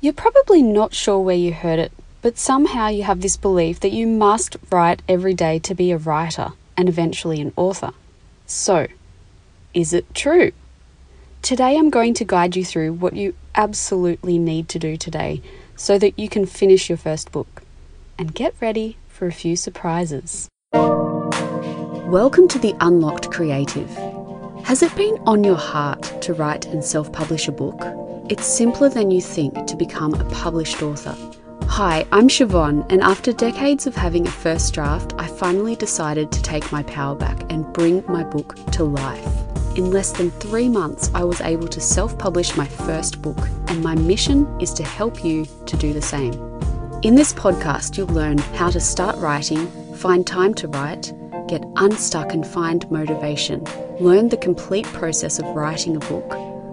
You're probably not sure where you heard it, but somehow you have this belief that you must write every day to be a writer and eventually an author. So, is it true? Today I'm going to guide you through what you absolutely need to do today so that you can finish your first book. And get ready for a few surprises. Welcome to the Unlocked Creative. Has it been on your heart to write and self publish a book? It's simpler than you think to become a published author. Hi, I'm Siobhan, and after decades of having a first draft, I finally decided to take my power back and bring my book to life. In less than three months, I was able to self publish my first book, and my mission is to help you to do the same. In this podcast, you'll learn how to start writing, find time to write, get unstuck and find motivation, learn the complete process of writing a book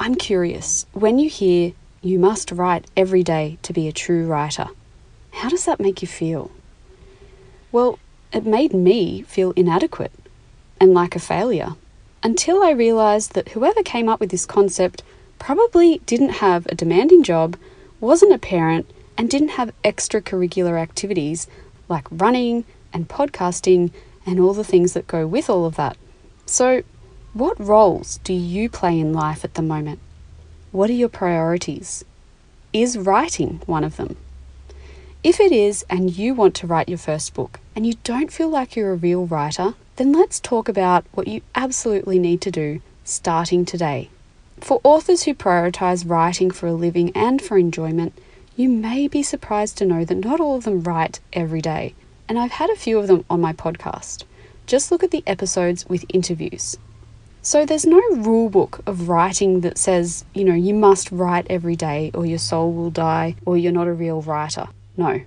I'm curious, when you hear you must write every day to be a true writer, how does that make you feel? Well, it made me feel inadequate and like a failure until I realised that whoever came up with this concept probably didn't have a demanding job, wasn't a parent, and didn't have extracurricular activities like running and podcasting and all the things that go with all of that. So, what roles do you play in life at the moment? What are your priorities? Is writing one of them? If it is, and you want to write your first book, and you don't feel like you're a real writer, then let's talk about what you absolutely need to do starting today. For authors who prioritize writing for a living and for enjoyment, you may be surprised to know that not all of them write every day, and I've had a few of them on my podcast. Just look at the episodes with interviews. So there's no rule book of writing that says, you know, you must write every day or your soul will die or you're not a real writer. No.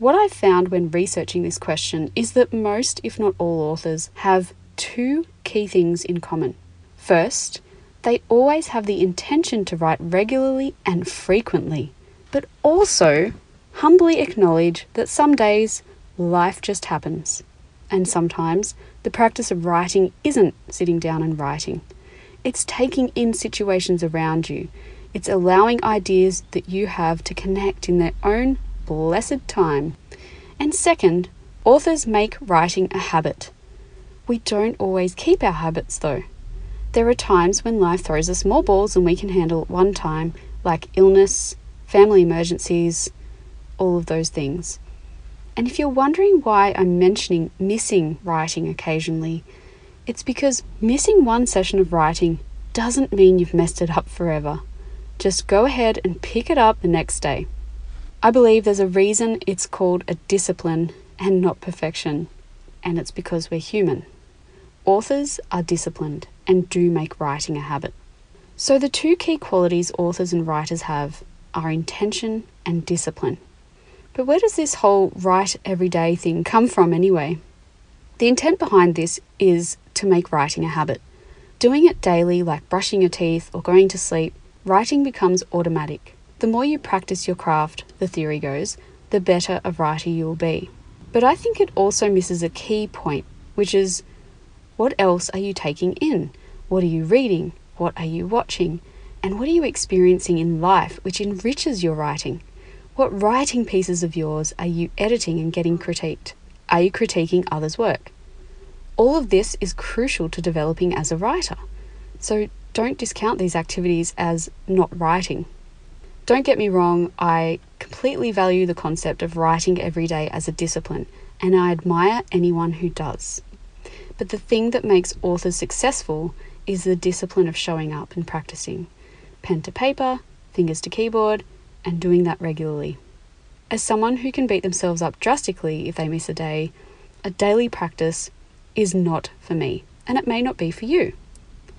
What I've found when researching this question is that most, if not all, authors have two key things in common. First, they always have the intention to write regularly and frequently, but also humbly acknowledge that some days life just happens, and sometimes the practice of writing isn't sitting down and writing, it's taking in situations around you. It's allowing ideas that you have to connect in their own blessed time. And second, authors make writing a habit. We don't always keep our habits though. There are times when life throws us more balls than we can handle at one time, like illness, family emergencies, all of those things. And if you're wondering why I'm mentioning missing writing occasionally, it's because missing one session of writing doesn't mean you've messed it up forever. Just go ahead and pick it up the next day. I believe there's a reason it's called a discipline and not perfection, and it's because we're human. Authors are disciplined and do make writing a habit. So, the two key qualities authors and writers have are intention and discipline. But where does this whole write every day thing come from anyway? The intent behind this is to make writing a habit. Doing it daily, like brushing your teeth or going to sleep, writing becomes automatic. The more you practice your craft, the theory goes, the better a writer you will be. But I think it also misses a key point, which is what else are you taking in? What are you reading? What are you watching? And what are you experiencing in life which enriches your writing? What writing pieces of yours are you editing and getting critiqued? Are you critiquing others' work? All of this is crucial to developing as a writer. So don't discount these activities as not writing. Don't get me wrong, I completely value the concept of writing every day as a discipline, and I admire anyone who does. But the thing that makes authors successful is the discipline of showing up and practicing. Pen to paper, fingers to keyboard, and doing that regularly. As someone who can beat themselves up drastically if they miss a day, a daily practice is not for me, and it may not be for you.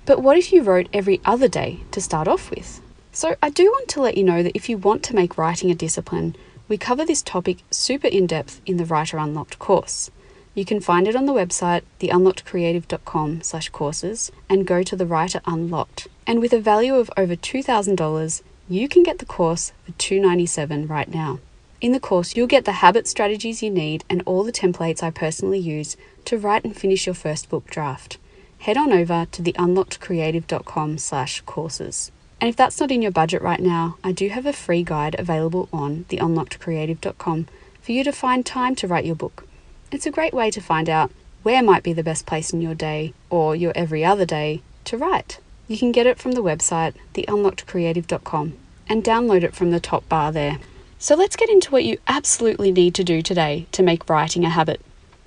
But what if you wrote every other day to start off with? So, I do want to let you know that if you want to make writing a discipline, we cover this topic super in depth in the Writer Unlocked course. You can find it on the website theunlockedcreative.com slash courses and go to the Writer Unlocked. And with a value of over $2,000, you can get the course for 297 right now. In the course, you'll get the habit strategies you need and all the templates I personally use to write and finish your first book draft. Head on over to theunlockedcreative.com slash courses. And if that's not in your budget right now, I do have a free guide available on theunlockedcreative.com for you to find time to write your book. It's a great way to find out where might be the best place in your day or your every other day to write. You can get it from the website theunlockedcreative.com and download it from the top bar there. So let's get into what you absolutely need to do today to make writing a habit.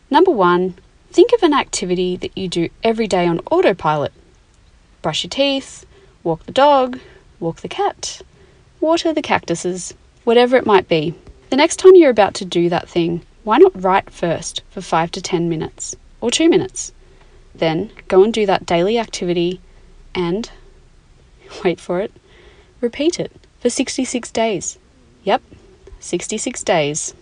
Number one, think of an activity that you do every day on autopilot. Brush your teeth, walk the dog, walk the cat, water the cactuses, whatever it might be. The next time you're about to do that thing, why not write first for 5 to 10 minutes or 2 minutes? Then go and do that daily activity and, wait for it, repeat it for 66 days. Yep, 66 days.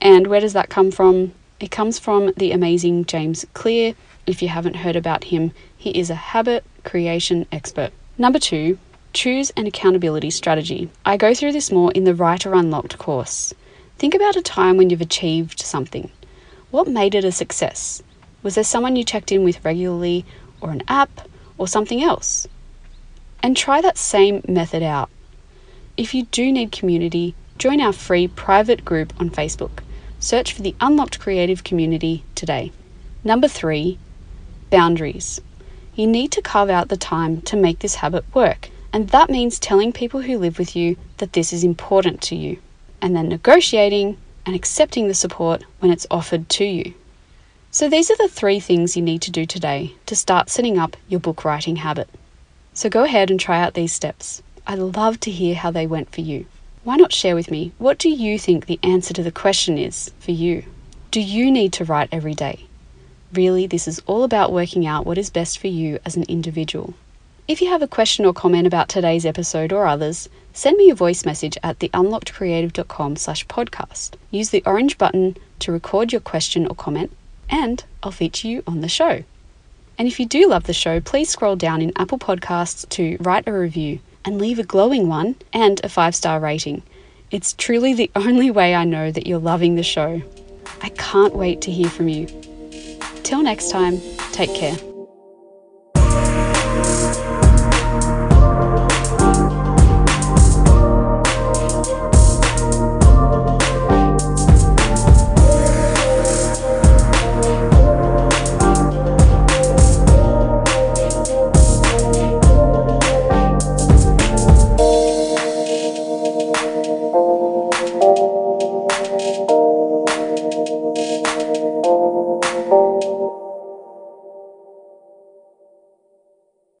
And where does that come from? It comes from the amazing James Clear. If you haven't heard about him, he is a habit creation expert. Number two, choose an accountability strategy. I go through this more in the Writer Unlocked course. Think about a time when you've achieved something. What made it a success? Was there someone you checked in with regularly, or an app, or something else? And try that same method out. If you do need community, join our free private group on Facebook. Search for the Unlocked Creative Community today. Number three, boundaries. You need to carve out the time to make this habit work, and that means telling people who live with you that this is important to you, and then negotiating and accepting the support when it's offered to you. So, these are the three things you need to do today to start setting up your book writing habit. So, go ahead and try out these steps. I'd love to hear how they went for you why not share with me what do you think the answer to the question is for you? Do you need to write every day? Really, this is all about working out what is best for you as an individual. If you have a question or comment about today's episode or others, send me a voice message at theunlockedcreative.com slash podcast. Use the orange button to record your question or comment, and I'll feature you on the show. And if you do love the show, please scroll down in Apple Podcasts to write a review and leave a glowing one and a five star rating. It's truly the only way I know that you're loving the show. I can't wait to hear from you. Till next time, take care.